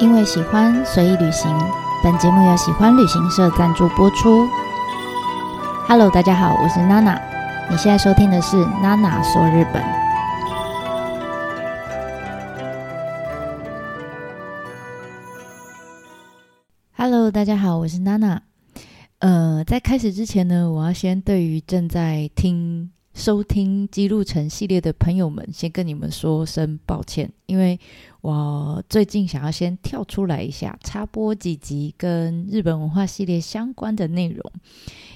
因为喜欢，随意旅行。本节目由喜欢旅行社赞助播出。Hello，大家好，我是娜娜。你现在收听的是娜娜说日本。Hello，大家好，我是娜娜。呃，在开始之前呢，我要先对于正在听。收听《姬路城》系列的朋友们，先跟你们说声抱歉，因为我最近想要先跳出来一下，插播几集跟日本文化系列相关的内容，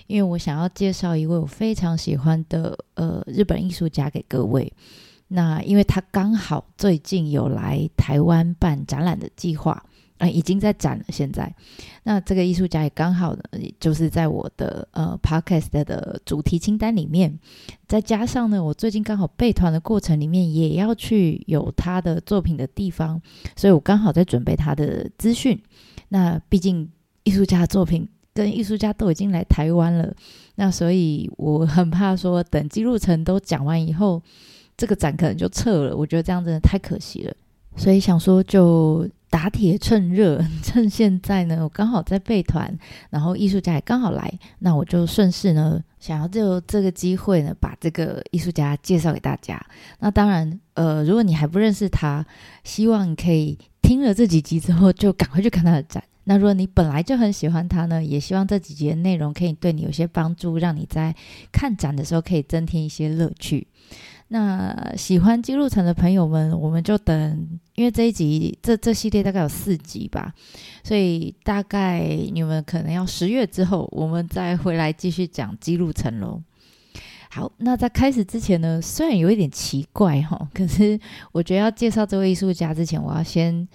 因为我想要介绍一位我非常喜欢的呃日本艺术家给各位。那因为他刚好最近有来台湾办展览的计划。啊，已经在展了。现在，那这个艺术家也刚好呢，就是在我的呃 podcast 的主题清单里面。再加上呢，我最近刚好备团的过程里面，也要去有他的作品的地方，所以我刚好在准备他的资讯。那毕竟艺术家的作品跟艺术家都已经来台湾了，那所以我很怕说，等姬路城都讲完以后，这个展可能就撤了。我觉得这样真的太可惜了，所以想说就。打铁趁热，趁现在呢，我刚好在备团，然后艺术家也刚好来，那我就顺势呢，想要就这个机会呢，把这个艺术家介绍给大家。那当然，呃，如果你还不认识他，希望你可以听了这几集之后，就赶快去看他的展。那如果你本来就很喜欢他呢，也希望这几集的内容可以对你有些帮助，让你在看展的时候可以增添一些乐趣。那喜欢姬路城的朋友们，我们就等，因为这一集这这系列大概有四集吧，所以大概你们可能要十月之后，我们再回来继续讲姬路城喽。好，那在开始之前呢，虽然有一点奇怪哈，可是我觉得要介绍这位艺术家之前，我要先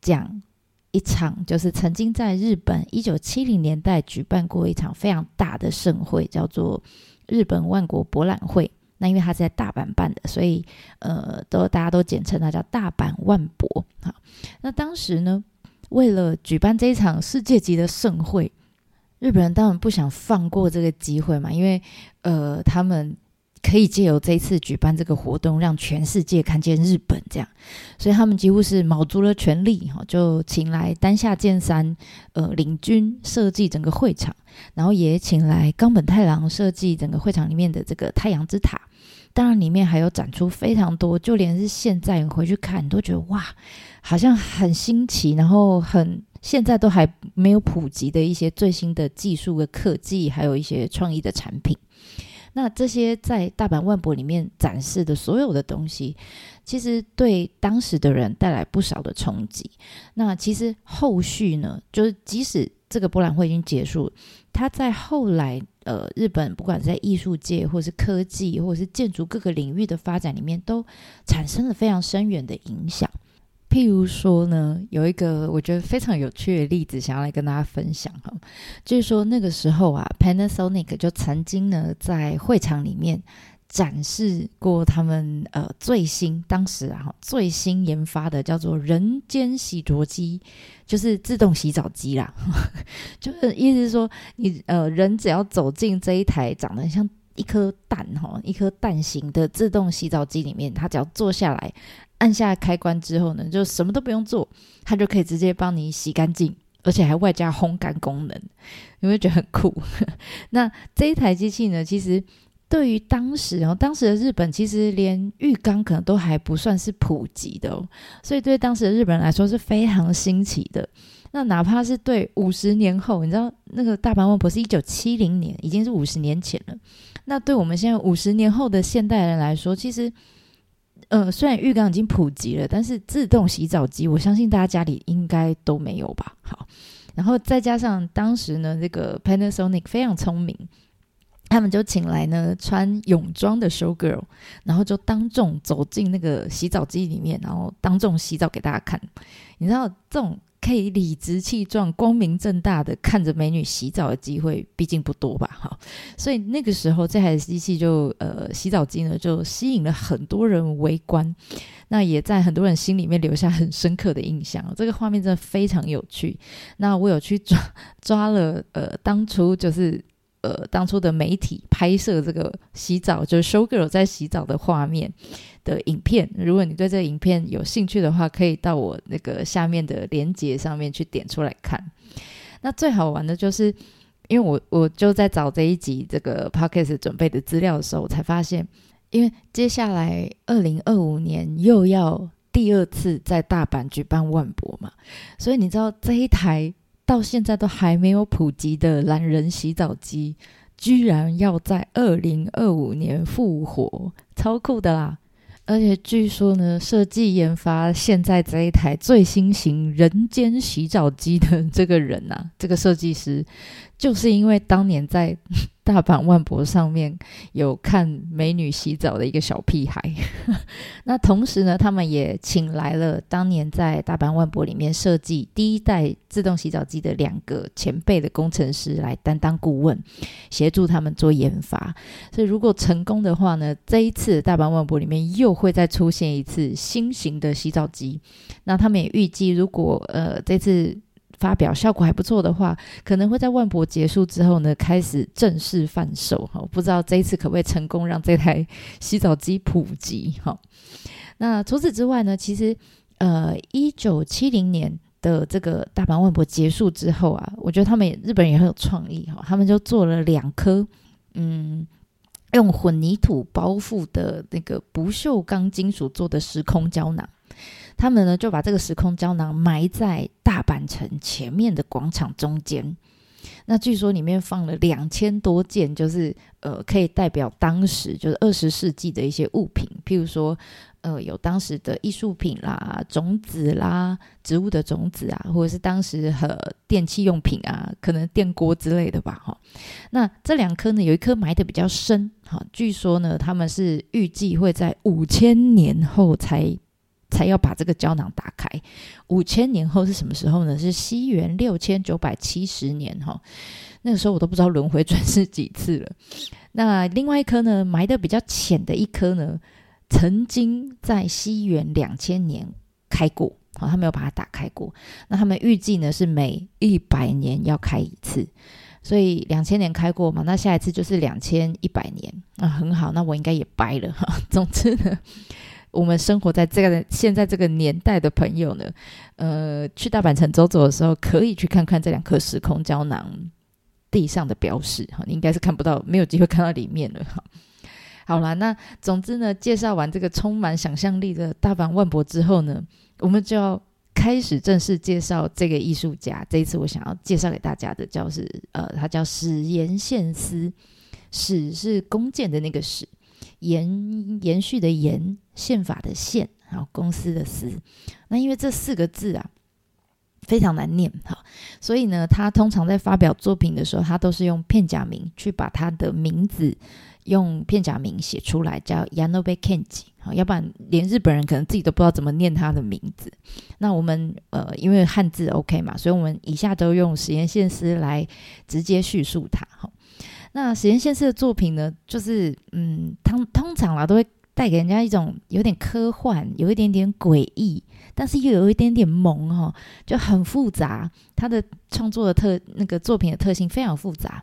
讲一场，就是曾经在日本一九七零年代举办过一场非常大的盛会，叫做日本万国博览会。那因为他是在大阪办的，所以呃，都大家都简称他叫大阪万博。好，那当时呢，为了举办这一场世界级的盛会，日本人当然不想放过这个机会嘛，因为呃，他们。可以借由这一次举办这个活动，让全世界看见日本，这样，所以他们几乎是卯足了全力，哈，就请来丹下健三，呃，领军设计整个会场，然后也请来冈本太郎设计整个会场里面的这个太阳之塔。当然，里面还有展出非常多，就连是现在回去看，都觉得哇，好像很新奇，然后很现在都还没有普及的一些最新的技术的科技，还有一些创意的产品。那这些在大阪万博里面展示的所有的东西，其实对当时的人带来不少的冲击。那其实后续呢，就是即使这个博览会已经结束，它在后来呃，日本不管在艺术界，或是科技，或是建筑各个领域的发展里面，都产生了非常深远的影响。譬如说呢，有一个我觉得非常有趣的例子，想要来跟大家分享哈，就是说那个时候啊，Panasonic 就曾经呢在会场里面展示过他们呃最新当时啊最新研发的叫做人间洗濯机，就是自动洗澡机啦，就是意思是说你呃人只要走进这一台长得像一颗蛋哈一颗蛋形的自动洗澡机里面，它只要坐下来。按下开关之后呢，就什么都不用做，它就可以直接帮你洗干净，而且还外加烘干功能，有没有觉得很酷？那这一台机器呢，其实对于当时哦，当时的日本其实连浴缸可能都还不算是普及的哦，所以对当时的日本人来说是非常新奇的。那哪怕是对五十年后，你知道那个大阪万博是一九七零年，已经是五十年前了。那对我们现在五十年后的现代人来说，其实。呃，虽然浴缸已经普及了，但是自动洗澡机，我相信大家家里应该都没有吧。好，然后再加上当时呢，这个 Panasonic 非常聪明，他们就请来呢穿泳装的 show girl，然后就当众走进那个洗澡机里面，然后当众洗澡给大家看。你知道这种。可以理直气壮、光明正大的看着美女洗澡的机会，毕竟不多吧？哈，所以那个时候这台机器就呃洗澡机呢，就吸引了很多人围观，那也在很多人心里面留下很深刻的印象。这个画面真的非常有趣。那我有去抓抓了呃当初就是呃当初的媒体拍摄这个洗澡，就是 show girl 在洗澡的画面的影片。如果你对这个影片有兴趣的话，可以到我那个下面的连接上面去点出来看。那最好玩的就是，因为我我就在找这一集这个 podcast 准备的资料的时候，我才发现，因为接下来二零二五年又要第二次在大阪举办万博嘛，所以你知道这一台。到现在都还没有普及的懒人洗澡机，居然要在二零二五年复活，超酷的啦！而且据说呢，设计研发现在这一台最新型人间洗澡机的这个人、啊，这个设计师，就是因为当年在。大阪万博上面有看美女洗澡的一个小屁孩，那同时呢，他们也请来了当年在大阪万博里面设计第一代自动洗澡机的两个前辈的工程师来担当顾问，协助他们做研发。所以如果成功的话呢，这一次大阪万博里面又会再出现一次新型的洗澡机。那他们也预计，如果呃这次。发表效果还不错的话，可能会在万博结束之后呢，开始正式贩售哈。不知道这一次可不可以成功让这台洗澡机普及哈？那除此之外呢，其实呃，一九七零年的这个大阪万博结束之后啊，我觉得他们也日本也很有创意哈，他们就做了两颗嗯，用混凝土包覆的那个不锈钢金属做的时空胶囊。他们呢就把这个时空胶囊埋在大阪城前面的广场中间。那据说里面放了两千多件，就是呃可以代表当时就是二十世纪的一些物品，譬如说呃有当时的艺术品啦、种子啦、植物的种子啊，或者是当时和电器用品啊，可能电锅之类的吧。哈，那这两颗呢，有一颗埋得比较深。哈，据说呢，他们是预计会在五千年后才。才要把这个胶囊打开。五千年后是什么时候呢？是西元六千九百七十年哈。那个时候我都不知道轮回转世几次了。那另外一颗呢，埋得比较浅的一颗呢，曾经在西元两千年开过，好，他没有把它打开过。那他们预计呢是每一百年要开一次，所以两千年开过嘛，那下一次就是两千一百年啊，很好，那我应该也掰了哈。总之呢。我们生活在这个现在这个年代的朋友呢，呃，去大阪城走走的时候，可以去看看这两颗时空胶囊地上的标识哈，你应该是看不到，没有机会看到里面了哈。好啦，那总之呢，介绍完这个充满想象力的大阪万博之后呢，我们就要开始正式介绍这个艺术家。这一次我想要介绍给大家的叫是呃，他叫矢延宪司，矢是弓箭的那个矢。延延续的延，宪法的宪，然后公司的司。那因为这四个字啊非常难念哈，所以呢，他通常在发表作品的时候，他都是用片假名去把他的名字用片假名写出来，叫 Yanobe Kenji。好，要不然连日本人可能自己都不知道怎么念他的名字。那我们呃，因为汉字 OK 嘛，所以我们以下都用矢岩宪司来直接叙述他。哈。那矢岩宪司的作品呢，就是嗯，通通常啦，都会带给人家一种有点科幻，有一点点诡异，但是又有一点点萌哈、哦，就很复杂。他的创作的特那个作品的特性非常复杂。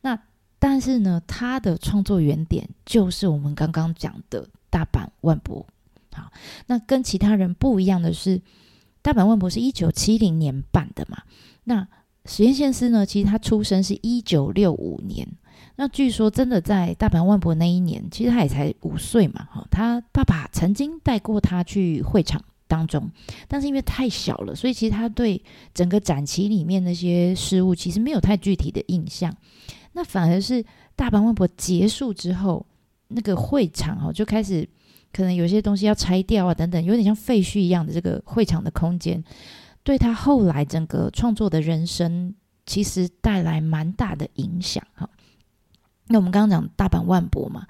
那但是呢，他的创作原点就是我们刚刚讲的大阪万博。好，那跟其他人不一样的是，大阪万博是一九七零年办的嘛。那实验宪司呢，其实他出生是一九六五年。那据说，真的在大阪万博那一年，其实他也才五岁嘛。哈，他爸爸曾经带过他去会场当中，但是因为太小了，所以其实他对整个展期里面那些事物其实没有太具体的印象。那反而是大阪万博结束之后，那个会场哦就开始可能有些东西要拆掉啊，等等，有点像废墟一样的这个会场的空间，对他后来整个创作的人生其实带来蛮大的影响。哈。那我们刚刚讲大阪万博嘛，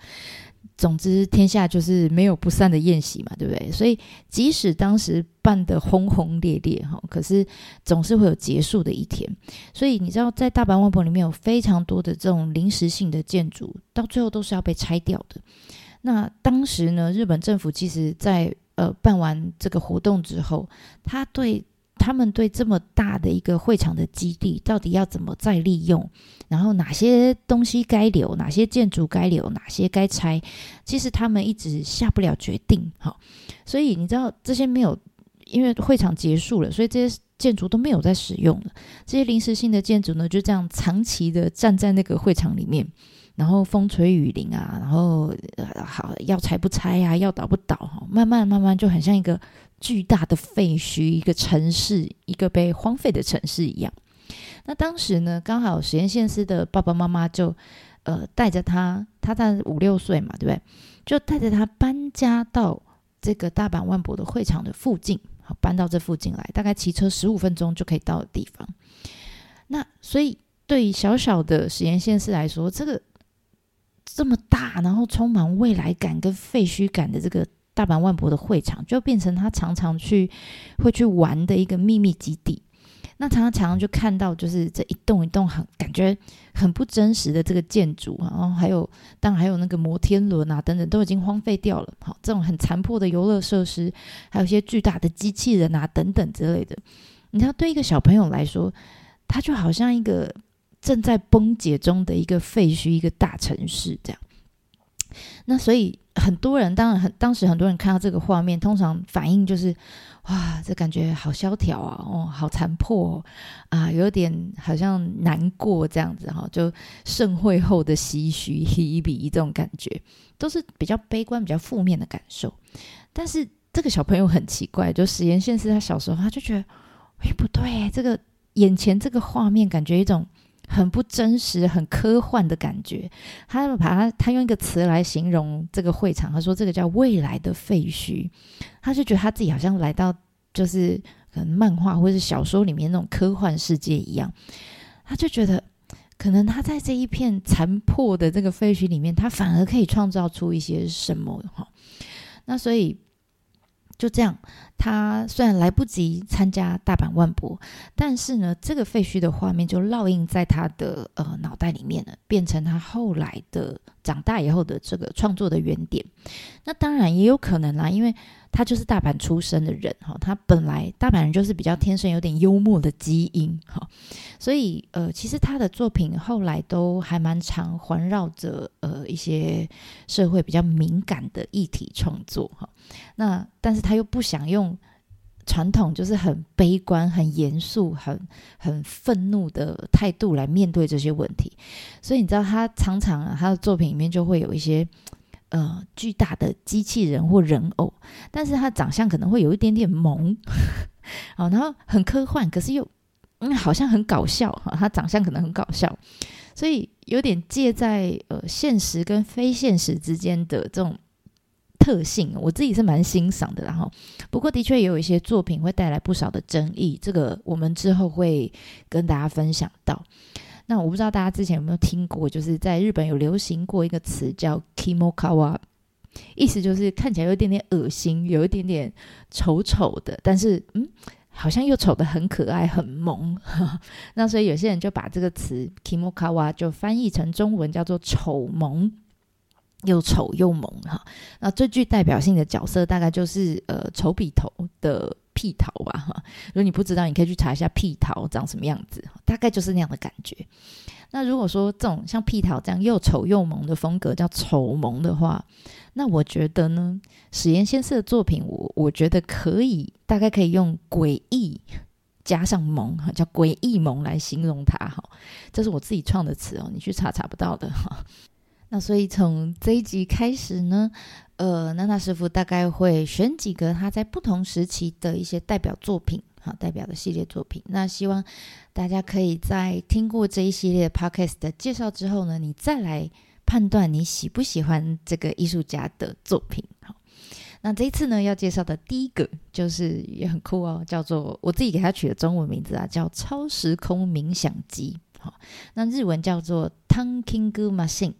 总之天下就是没有不散的宴席嘛，对不对？所以即使当时办得轰轰烈烈哈，可是总是会有结束的一天。所以你知道，在大阪万博里面有非常多的这种临时性的建筑，到最后都是要被拆掉的。那当时呢，日本政府其实在呃办完这个活动之后，他对他们对这么大的一个会场的基地，到底要怎么再利用？然后哪些东西该留，哪些建筑该留，哪些该拆？其实他们一直下不了决定。好，所以你知道这些没有，因为会场结束了，所以这些建筑都没有在使用了。这些临时性的建筑呢，就这样长期的站在那个会场里面，然后风吹雨淋啊，然后好要拆不拆、啊，要倒不倒哈，慢慢慢慢就很像一个。巨大的废墟，一个城市，一个被荒废的城市一样。那当时呢，刚好实验线师的爸爸妈妈就，呃，带着他，他在五六岁嘛，对不对？就带着他搬家到这个大阪万博的会场的附近，好，搬到这附近来，大概骑车十五分钟就可以到的地方。那所以，对于小小的实验线师来说，这个这么大，然后充满未来感跟废墟感的这个。大阪万博的会场就变成他常常去会去玩的一个秘密基地。那常常常常就看到，就是这一栋一栋很感觉很不真实的这个建筑，然后还有当然还有那个摩天轮啊等等都已经荒废掉了。好，这种很残破的游乐设施，还有一些巨大的机器人啊等等之类的。你知道，对一个小朋友来说，他就好像一个正在崩解中的一个废墟，一个大城市这样。那所以很多人当然很当时很多人看到这个画面，通常反应就是哇，这感觉好萧条啊，哦，好残破哦，啊，有点好像难过这样子哈，就盛会后的唏嘘、提笔这种感觉，都是比较悲观、比较负面的感受。但是这个小朋友很奇怪，就实验线司他小时候他就觉得，哎，不对，这个眼前这个画面感觉一种。很不真实、很科幻的感觉。他把他他用一个词来形容这个会场，他说这个叫未来的废墟。他就觉得他自己好像来到就是可能漫画或者是小说里面那种科幻世界一样。他就觉得可能他在这一片残破的这个废墟里面，他反而可以创造出一些什么哈。那所以。就这样，他虽然来不及参加大阪万博，但是呢，这个废墟的画面就烙印在他的呃脑袋里面了，变成他后来的长大以后的这个创作的原点。那当然也有可能啦，因为他就是大阪出生的人哈，他本来大阪人就是比较天生有点幽默的基因哈，所以呃，其实他的作品后来都还蛮常环绕着呃一些社会比较敏感的议题创作哈。那但是他又不想用传统就是很悲观、很严肃、很很愤怒的态度来面对这些问题，所以你知道他常常啊，他的作品里面就会有一些呃巨大的机器人或人偶，但是他长相可能会有一点点萌，哦，然后很科幻，可是又嗯好像很搞笑哈，他长相可能很搞笑，所以有点介在呃现实跟非现实之间的这种。特性，我自己是蛮欣赏的，然后不过的确也有一些作品会带来不少的争议，这个我们之后会跟大家分享到。那我不知道大家之前有没有听过，就是在日本有流行过一个词叫 “kimokawa”，意思就是看起来有一点点恶心，有一点点丑丑的，但是嗯，好像又丑的很可爱、很萌。那所以有些人就把这个词 “kimokawa” 就翻译成中文叫做“丑萌”。又丑又萌哈，那最具代表性的角色大概就是呃丑比头的屁桃吧哈。如果你不知道，你可以去查一下屁桃长什么样子，大概就是那样的感觉。那如果说这种像屁桃这样又丑又萌的风格叫丑萌的话，那我觉得呢，史岩先生的作品我我觉得可以大概可以用诡异加上萌哈，叫诡异萌来形容它哈。这是我自己创的词哦，你去查查不到的哈。那所以从这一集开始呢，呃，娜娜师傅大概会选几个他在不同时期的一些代表作品，哈，代表的系列作品。那希望大家可以在听过这一系列 podcast 的介绍之后呢，你再来判断你喜不喜欢这个艺术家的作品。好，那这一次呢，要介绍的第一个就是也很酷哦，叫做我自己给他取的中文名字啊，叫超时空冥想机。好，那日文叫做 Tanking Machine。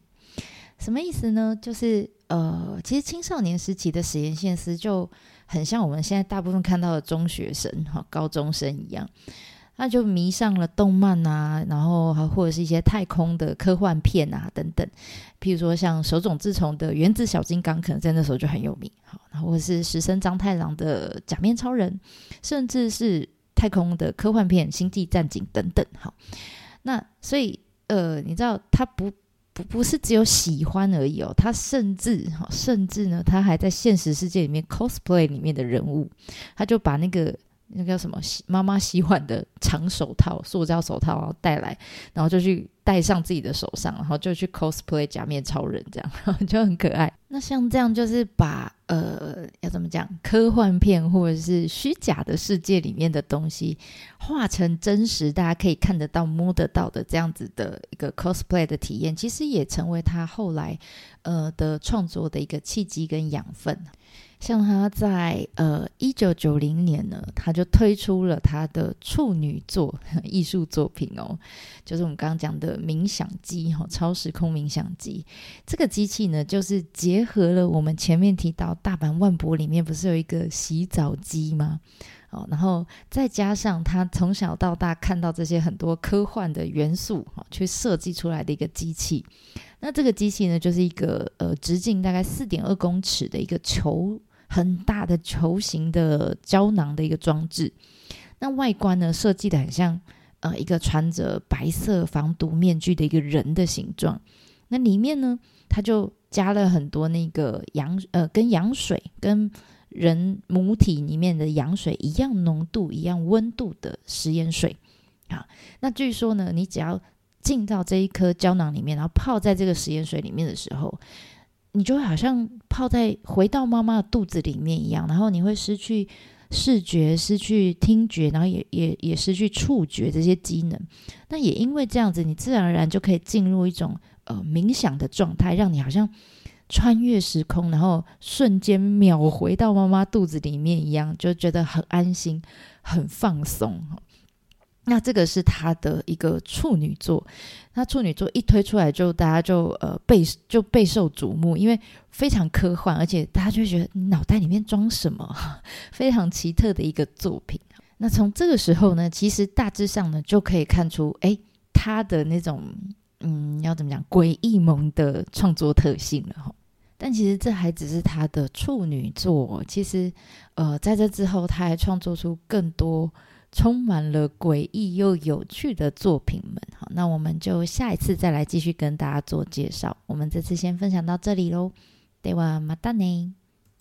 什么意思呢？就是呃，其实青少年时期的实验线司就很像我们现在大部分看到的中学生哈、高中生一样，他就迷上了动漫啊，然后还或者是一些太空的科幻片啊等等。譬如说像手冢治虫的《原子小金刚》，可能在那时候就很有名，好，或者是石森章太郎的《假面超人》，甚至是太空的科幻片《星际战警》等等。好，那所以呃，你知道他不不不是只有喜欢而已哦，他甚至哈，甚至呢，他还在现实世界里面 cosplay 里面的人物，他就把那个。那个叫什么？妈妈洗碗的长手套，塑胶手套，然后带来，然后就去戴上自己的手上，然后就去 cosplay 假面超人，这样 就很可爱。那像这样，就是把呃，要怎么讲，科幻片或者是虚假的世界里面的东西，化成真实，大家可以看得到、摸得到的这样子的一个 cosplay 的体验，其实也成为他后来呃的创作的一个契机跟养分。像他在呃一九九零年呢，他就推出了他的处女作 艺术作品哦，就是我们刚刚讲的冥想机哈，超时空冥想机。这个机器呢，就是结合了我们前面提到大阪万博里面不是有一个洗澡机吗？哦，然后再加上他从小到大看到这些很多科幻的元素哈，去设计出来的一个机器。那这个机器呢，就是一个呃直径大概四点二公尺的一个球。很大的球形的胶囊的一个装置，那外观呢，设计的很像呃一个穿着白色防毒面具的一个人的形状。那里面呢，它就加了很多那个羊呃跟羊水跟人母体里面的羊水一样浓度、一样温度的食盐水啊。那据说呢，你只要进到这一颗胶囊里面，然后泡在这个食盐水里面的时候。你就会好像泡在回到妈妈的肚子里面一样，然后你会失去视觉、失去听觉，然后也也也失去触觉这些机能。那也因为这样子，你自然而然就可以进入一种呃冥想的状态，让你好像穿越时空，然后瞬间秒回到妈妈肚子里面一样，就觉得很安心、很放松。那这个是他的一个处女作，那处女作一推出来就大家就呃备就备受瞩目，因为非常科幻，而且大家就会觉得你脑袋里面装什么，非常奇特的一个作品。那从这个时候呢，其实大致上呢就可以看出，哎，他的那种嗯要怎么讲诡异萌的创作特性了哈。但其实这还只是他的处女作，其实呃在这之后他还创作出更多。充满了诡异又有趣的作品们，好，那我们就下一次再来继续跟大家做介绍。我们这次先分享到这里喽，ではまたね。